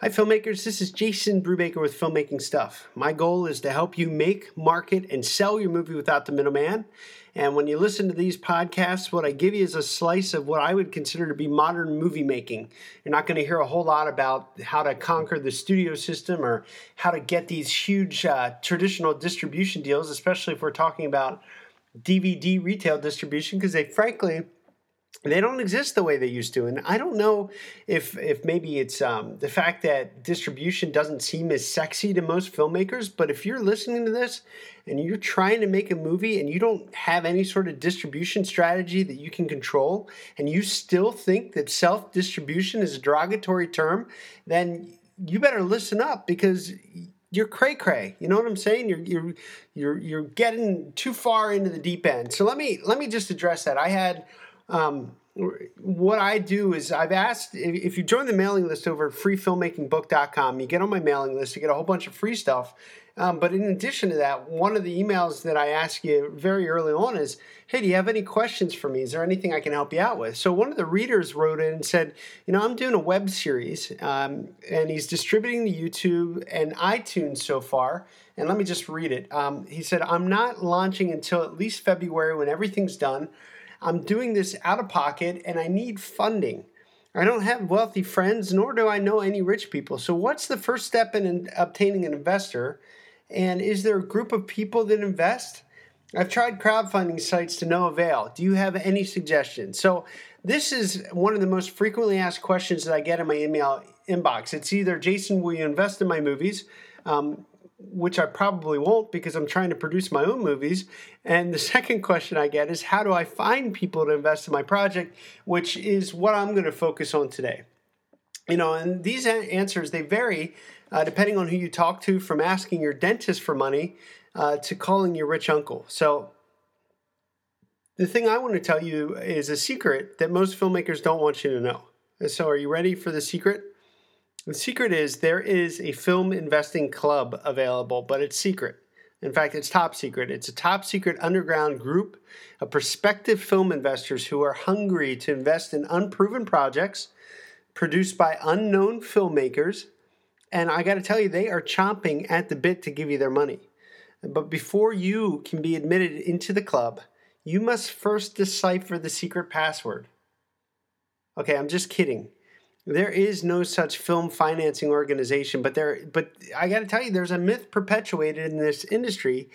Hi, filmmakers. This is Jason Brubaker with Filmmaking Stuff. My goal is to help you make, market, and sell your movie without the middleman. And when you listen to these podcasts, what I give you is a slice of what I would consider to be modern movie making. You're not going to hear a whole lot about how to conquer the studio system or how to get these huge uh, traditional distribution deals, especially if we're talking about DVD retail distribution, because they frankly, they don't exist the way they used to and i don't know if if maybe it's um, the fact that distribution doesn't seem as sexy to most filmmakers but if you're listening to this and you're trying to make a movie and you don't have any sort of distribution strategy that you can control and you still think that self distribution is a derogatory term then you better listen up because you're cray cray. You know what I'm saying? You're you're you're you're getting too far into the deep end. So let me let me just address that. I had um, what I do is I've asked if you join the mailing list over at freefilmmakingbook.com, you get on my mailing list, you get a whole bunch of free stuff. Um, but in addition to that, one of the emails that I ask you very early on is, "Hey, do you have any questions for me? Is there anything I can help you out with?" So one of the readers wrote in and said, "You know, I'm doing a web series, um, and he's distributing the YouTube and iTunes so far." And let me just read it. Um, he said, "I'm not launching until at least February when everything's done." I'm doing this out of pocket and I need funding. I don't have wealthy friends, nor do I know any rich people. So, what's the first step in obtaining an investor? And is there a group of people that invest? I've tried crowdfunding sites to no avail. Do you have any suggestions? So, this is one of the most frequently asked questions that I get in my email inbox. It's either Jason, will you invest in my movies? Um, which I probably won't because I'm trying to produce my own movies. And the second question I get is how do I find people to invest in my project, which is what I'm going to focus on today. You know, and these answers they vary uh, depending on who you talk to, from asking your dentist for money uh, to calling your rich uncle. So, the thing I want to tell you is a secret that most filmmakers don't want you to know. So, are you ready for the secret? The secret is there is a film investing club available, but it's secret. In fact, it's top secret. It's a top secret underground group of prospective film investors who are hungry to invest in unproven projects produced by unknown filmmakers. And I got to tell you, they are chomping at the bit to give you their money. But before you can be admitted into the club, you must first decipher the secret password. Okay, I'm just kidding. There is no such film financing organization, but there but I got to tell you there's a myth perpetuated in this industry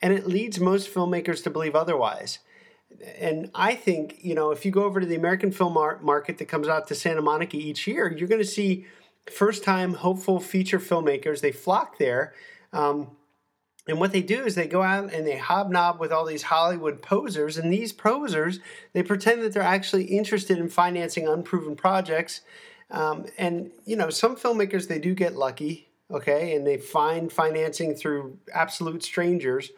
and it leads most filmmakers to believe otherwise. And I think, you know, if you go over to the American film market that comes out to Santa Monica each year, you're going to see first time hopeful feature filmmakers. They flock there. Um, and what they do is they go out and they hobnob with all these Hollywood posers, and these posers they pretend that they're actually interested in financing unproven projects um, and you know, some filmmakers they do get lucky, okay, and they find financing through absolute strangers,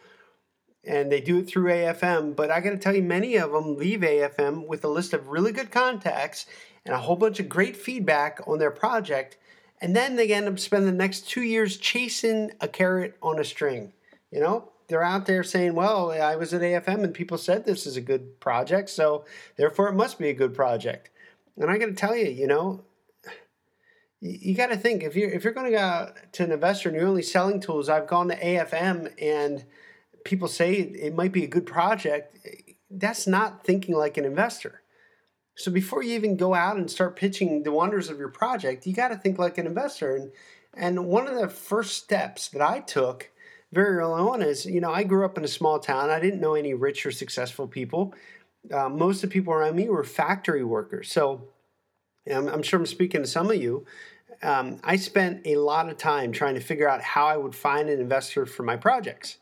and they do it through AFM. But I got to tell you, many of them leave AFM with a list of really good contacts and a whole bunch of great feedback on their project, and then they end up spending the next two years chasing a carrot on a string. You know, they're out there saying, well, I was at AFM and people said this is a good project, so therefore it must be a good project. And I got to tell you, you know, you got to think if you're if you're going to go to an investor and you're only selling tools. I've gone to AFM and people say it might be a good project. That's not thinking like an investor. So before you even go out and start pitching the wonders of your project, you got to think like an investor. And and one of the first steps that I took very early on is, you know, I grew up in a small town. I didn't know any rich or successful people. Uh, most of the people around me were factory workers. So I'm, I'm sure I'm speaking to some of you um, I spent a lot of time trying to figure out how I would find an investor for my projects.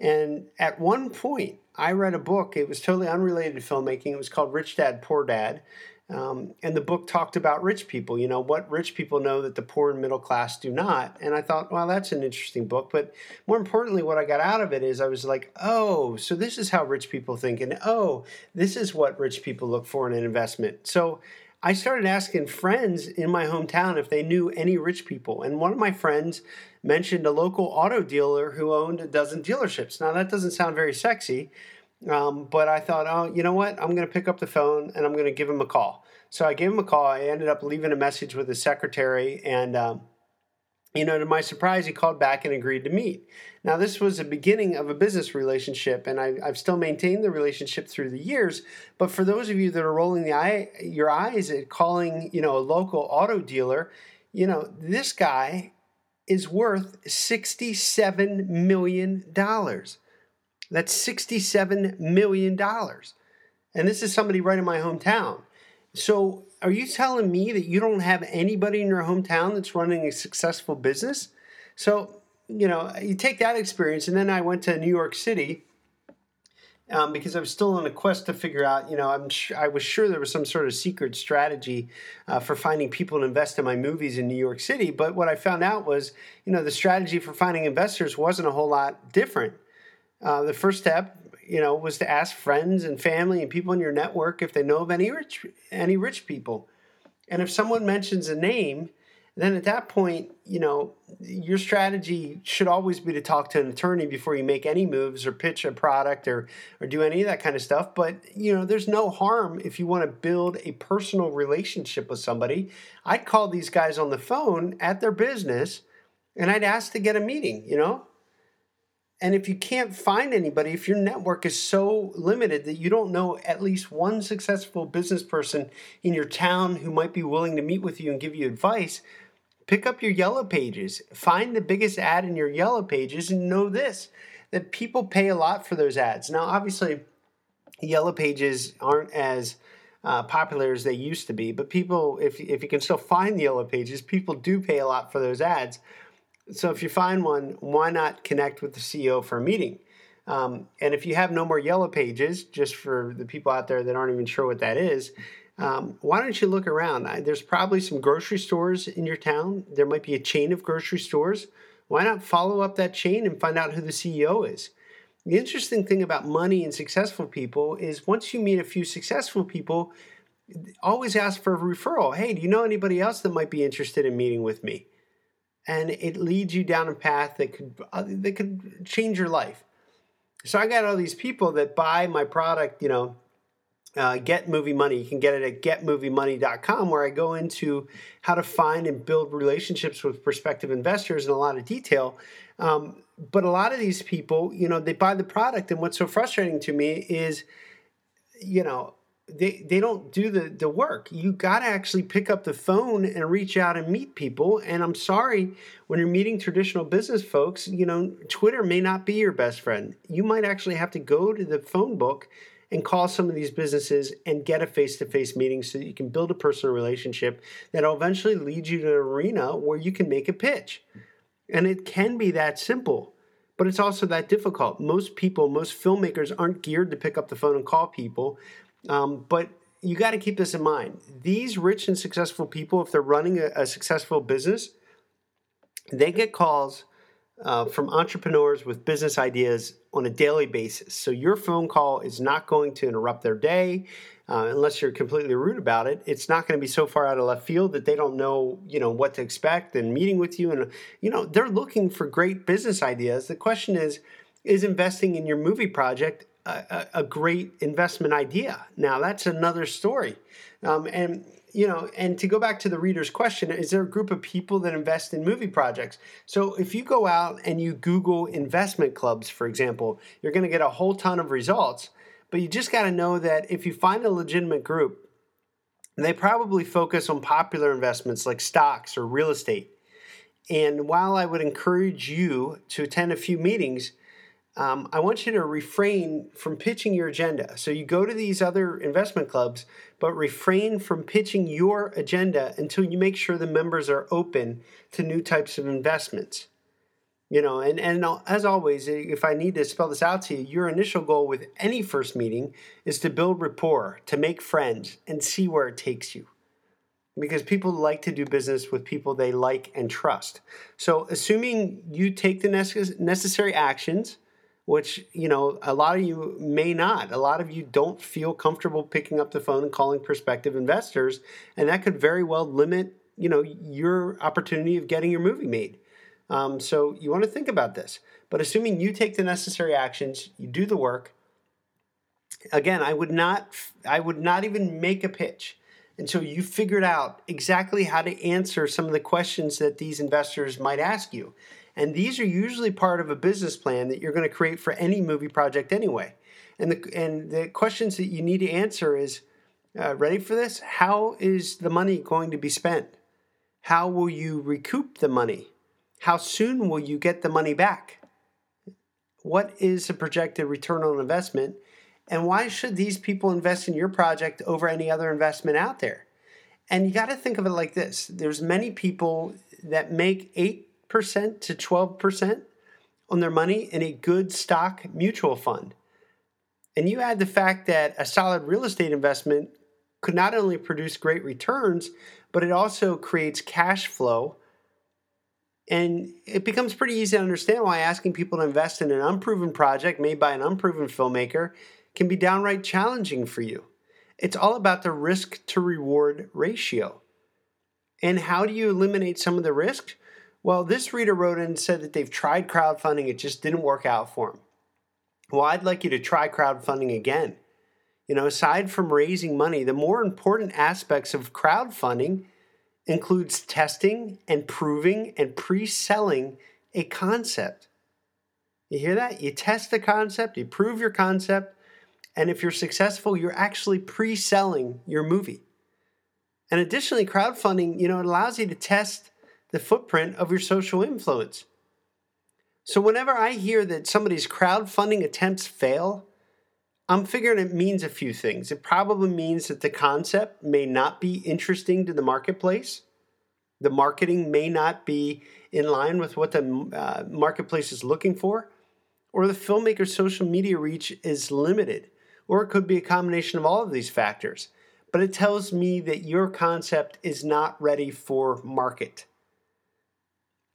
And at one point, I read a book. It was totally unrelated to filmmaking. It was called Rich Dad, Poor Dad. Um, and the book talked about rich people, you know, what rich people know that the poor and middle class do not. And I thought, well, that's an interesting book. But more importantly, what I got out of it is I was like, oh, so this is how rich people think. And oh, this is what rich people look for in an investment. So I started asking friends in my hometown if they knew any rich people. And one of my friends mentioned a local auto dealer who owned a dozen dealerships. Now, that doesn't sound very sexy, um, but I thought, oh, you know what? I'm going to pick up the phone and I'm going to give him a call. So I gave him a call. I ended up leaving a message with his secretary, and um, you know, to my surprise, he called back and agreed to meet. Now, this was the beginning of a business relationship, and I, have still maintained the relationship through the years. But for those of you that are rolling the eye, your eyes at calling, you know, a local auto dealer, you know, this guy is worth $67 million. That's $67 million. And this is somebody right in my hometown. So, are you telling me that you don't have anybody in your hometown that's running a successful business? So, you know, you take that experience, and then I went to New York City um, because I was still on a quest to figure out. You know, I'm sure, I was sure there was some sort of secret strategy uh, for finding people to invest in my movies in New York City. But what I found out was, you know, the strategy for finding investors wasn't a whole lot different. Uh, the first step, you know, was to ask friends and family and people in your network if they know of any rich any rich people. And if someone mentions a name, then at that point, you know, your strategy should always be to talk to an attorney before you make any moves or pitch a product or or do any of that kind of stuff. But you know, there's no harm if you want to build a personal relationship with somebody. I'd call these guys on the phone at their business and I'd ask to get a meeting, you know? And if you can't find anybody, if your network is so limited that you don't know at least one successful business person in your town who might be willing to meet with you and give you advice, pick up your yellow pages. Find the biggest ad in your yellow pages and know this that people pay a lot for those ads. Now, obviously, yellow pages aren't as uh, popular as they used to be, but people, if, if you can still find the yellow pages, people do pay a lot for those ads. So if you find one, why not connect with the CEO for a meeting? Um, and if you have no more yellow pages, just for the people out there that aren't even sure what that is, um, why don't you look around? There's probably some grocery stores in your town. There might be a chain of grocery stores. Why not follow up that chain and find out who the CEO is? The interesting thing about money and successful people is once you meet a few successful people, always ask for a referral. Hey, do you know anybody else that might be interested in meeting with me? And it leads you down a path that could uh, that could change your life. So I got all these people that buy my product, you know, uh, Get Movie Money. You can get it at getmoviemoney.com, where I go into how to find and build relationships with prospective investors in a lot of detail. Um, but a lot of these people, you know, they buy the product, and what's so frustrating to me is, you know, they they don't do the the work. You got to actually pick up the phone and reach out and meet people. And I'm sorry when you're meeting traditional business folks, you know, Twitter may not be your best friend. You might actually have to go to the phone book and call some of these businesses and get a face-to-face meeting so that you can build a personal relationship that'll eventually lead you to an arena where you can make a pitch. And it can be that simple but it's also that difficult. Most people, most filmmakers aren't geared to pick up the phone and call people. Um, but you got to keep this in mind. These rich and successful people, if they're running a, a successful business, they get calls uh, from entrepreneurs with business ideas on a daily basis. So your phone call is not going to interrupt their day. Uh, unless you're completely rude about it, it's not going to be so far out of left field that they don't know, you know, what to expect and meeting with you. And you know, they're looking for great business ideas. The question is, is investing in your movie project a, a great investment idea. Now that's another story, um, and you know, and to go back to the reader's question, is there a group of people that invest in movie projects? So if you go out and you Google investment clubs, for example, you're going to get a whole ton of results. But you just got to know that if you find a legitimate group, they probably focus on popular investments like stocks or real estate. And while I would encourage you to attend a few meetings, um, I want you to refrain from pitching your agenda. So you go to these other investment clubs, but refrain from pitching your agenda until you make sure the members are open to new types of investments. You know, and, and as always, if I need to spell this out to you, your initial goal with any first meeting is to build rapport, to make friends, and see where it takes you. Because people like to do business with people they like and trust. So, assuming you take the necessary actions, which you know a lot of you may not. A lot of you don't feel comfortable picking up the phone and calling prospective investors and that could very well limit you know your opportunity of getting your movie made. Um, so you want to think about this. But assuming you take the necessary actions you do the work again i would not i would not even make a pitch so you figured out exactly how to answer some of the questions that these investors might ask you. And these are usually part of a business plan that you're going to create for any movie project anyway. And the, and the questions that you need to answer is uh, ready for this? How is the money going to be spent? How will you recoup the money? How soon will you get the money back? What is the projected return on investment? And why should these people invest in your project over any other investment out there? And you got to think of it like this there's many people that make 8% to 12% on their money in a good stock mutual fund. And you add the fact that a solid real estate investment could not only produce great returns, but it also creates cash flow. And it becomes pretty easy to understand why asking people to invest in an unproven project made by an unproven filmmaker can be downright challenging for you. It's all about the risk to reward ratio. And how do you eliminate some of the risk? Well, this reader wrote in and said that they've tried crowdfunding, it just didn't work out for them. Well, I'd like you to try crowdfunding again. You know, aside from raising money, the more important aspects of crowdfunding includes testing and proving and pre-selling a concept. You hear that? You test the concept, you prove your concept, and if you're successful, you're actually pre-selling your movie. And additionally, crowdfunding, you know, it allows you to test the footprint of your social influence. So whenever I hear that somebody's crowdfunding attempts fail, I'm figuring it means a few things. It probably means that the concept may not be interesting to the marketplace. The marketing may not be in line with what the uh, marketplace is looking for, or the filmmaker's social media reach is limited or it could be a combination of all of these factors. But it tells me that your concept is not ready for market.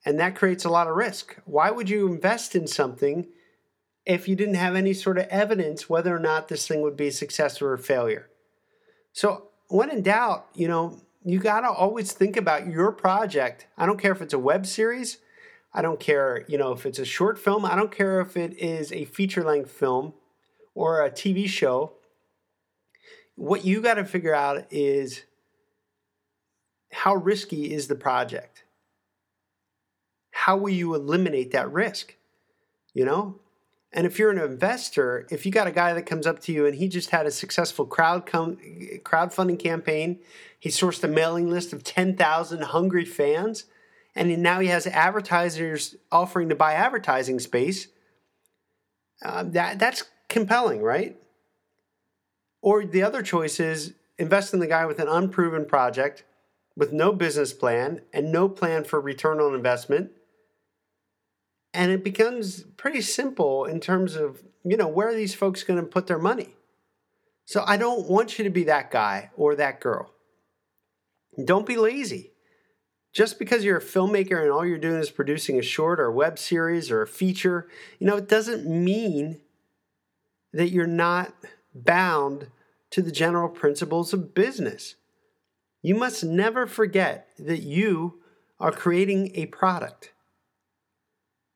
And that creates a lot of risk. Why would you invest in something if you didn't have any sort of evidence whether or not this thing would be a success or a failure? So, when in doubt, you know, you got to always think about your project. I don't care if it's a web series, I don't care, you know, if it's a short film, I don't care if it is a feature length film or a TV show, what you got to figure out is how risky is the project? How will you eliminate that risk? You know? And if you're an investor, if you got a guy that comes up to you and he just had a successful crowd com- crowdfunding campaign, he sourced a mailing list of 10,000 hungry fans, and now he has advertisers offering to buy advertising space. Uh, that that's compelling, right? Or the other choice is invest in the guy with an unproven project with no business plan and no plan for return on investment. And it becomes pretty simple in terms of, you know, where are these folks going to put their money? So I don't want you to be that guy or that girl. Don't be lazy. Just because you're a filmmaker and all you're doing is producing a short or a web series or a feature, you know, it doesn't mean that you're not bound to the general principles of business. You must never forget that you are creating a product.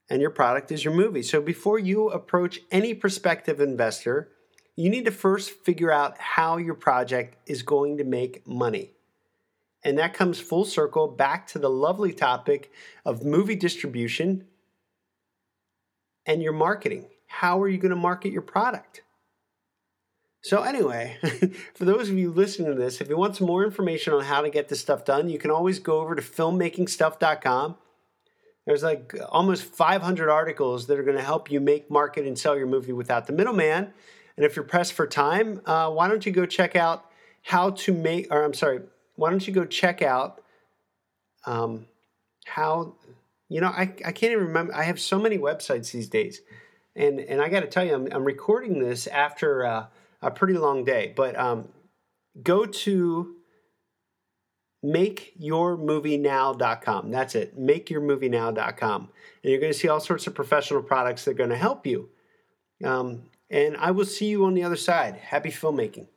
And your product is your movie. So before you approach any prospective investor, you need to first figure out how your project is going to make money. And that comes full circle back to the lovely topic of movie distribution and your marketing how are you going to market your product? So, anyway, for those of you listening to this, if you want some more information on how to get this stuff done, you can always go over to filmmakingstuff.com. There's like almost 500 articles that are going to help you make, market, and sell your movie without the middleman. And if you're pressed for time, uh, why don't you go check out how to make, or I'm sorry, why don't you go check out um, how, you know, I, I can't even remember. I have so many websites these days and and I got to tell you, I'm, I'm recording this after uh, a pretty long day. But um, go to makeyourmovienow.com. That's it, makeyourmovienow.com, and you're going to see all sorts of professional products that are going to help you. Um, and I will see you on the other side. Happy filmmaking.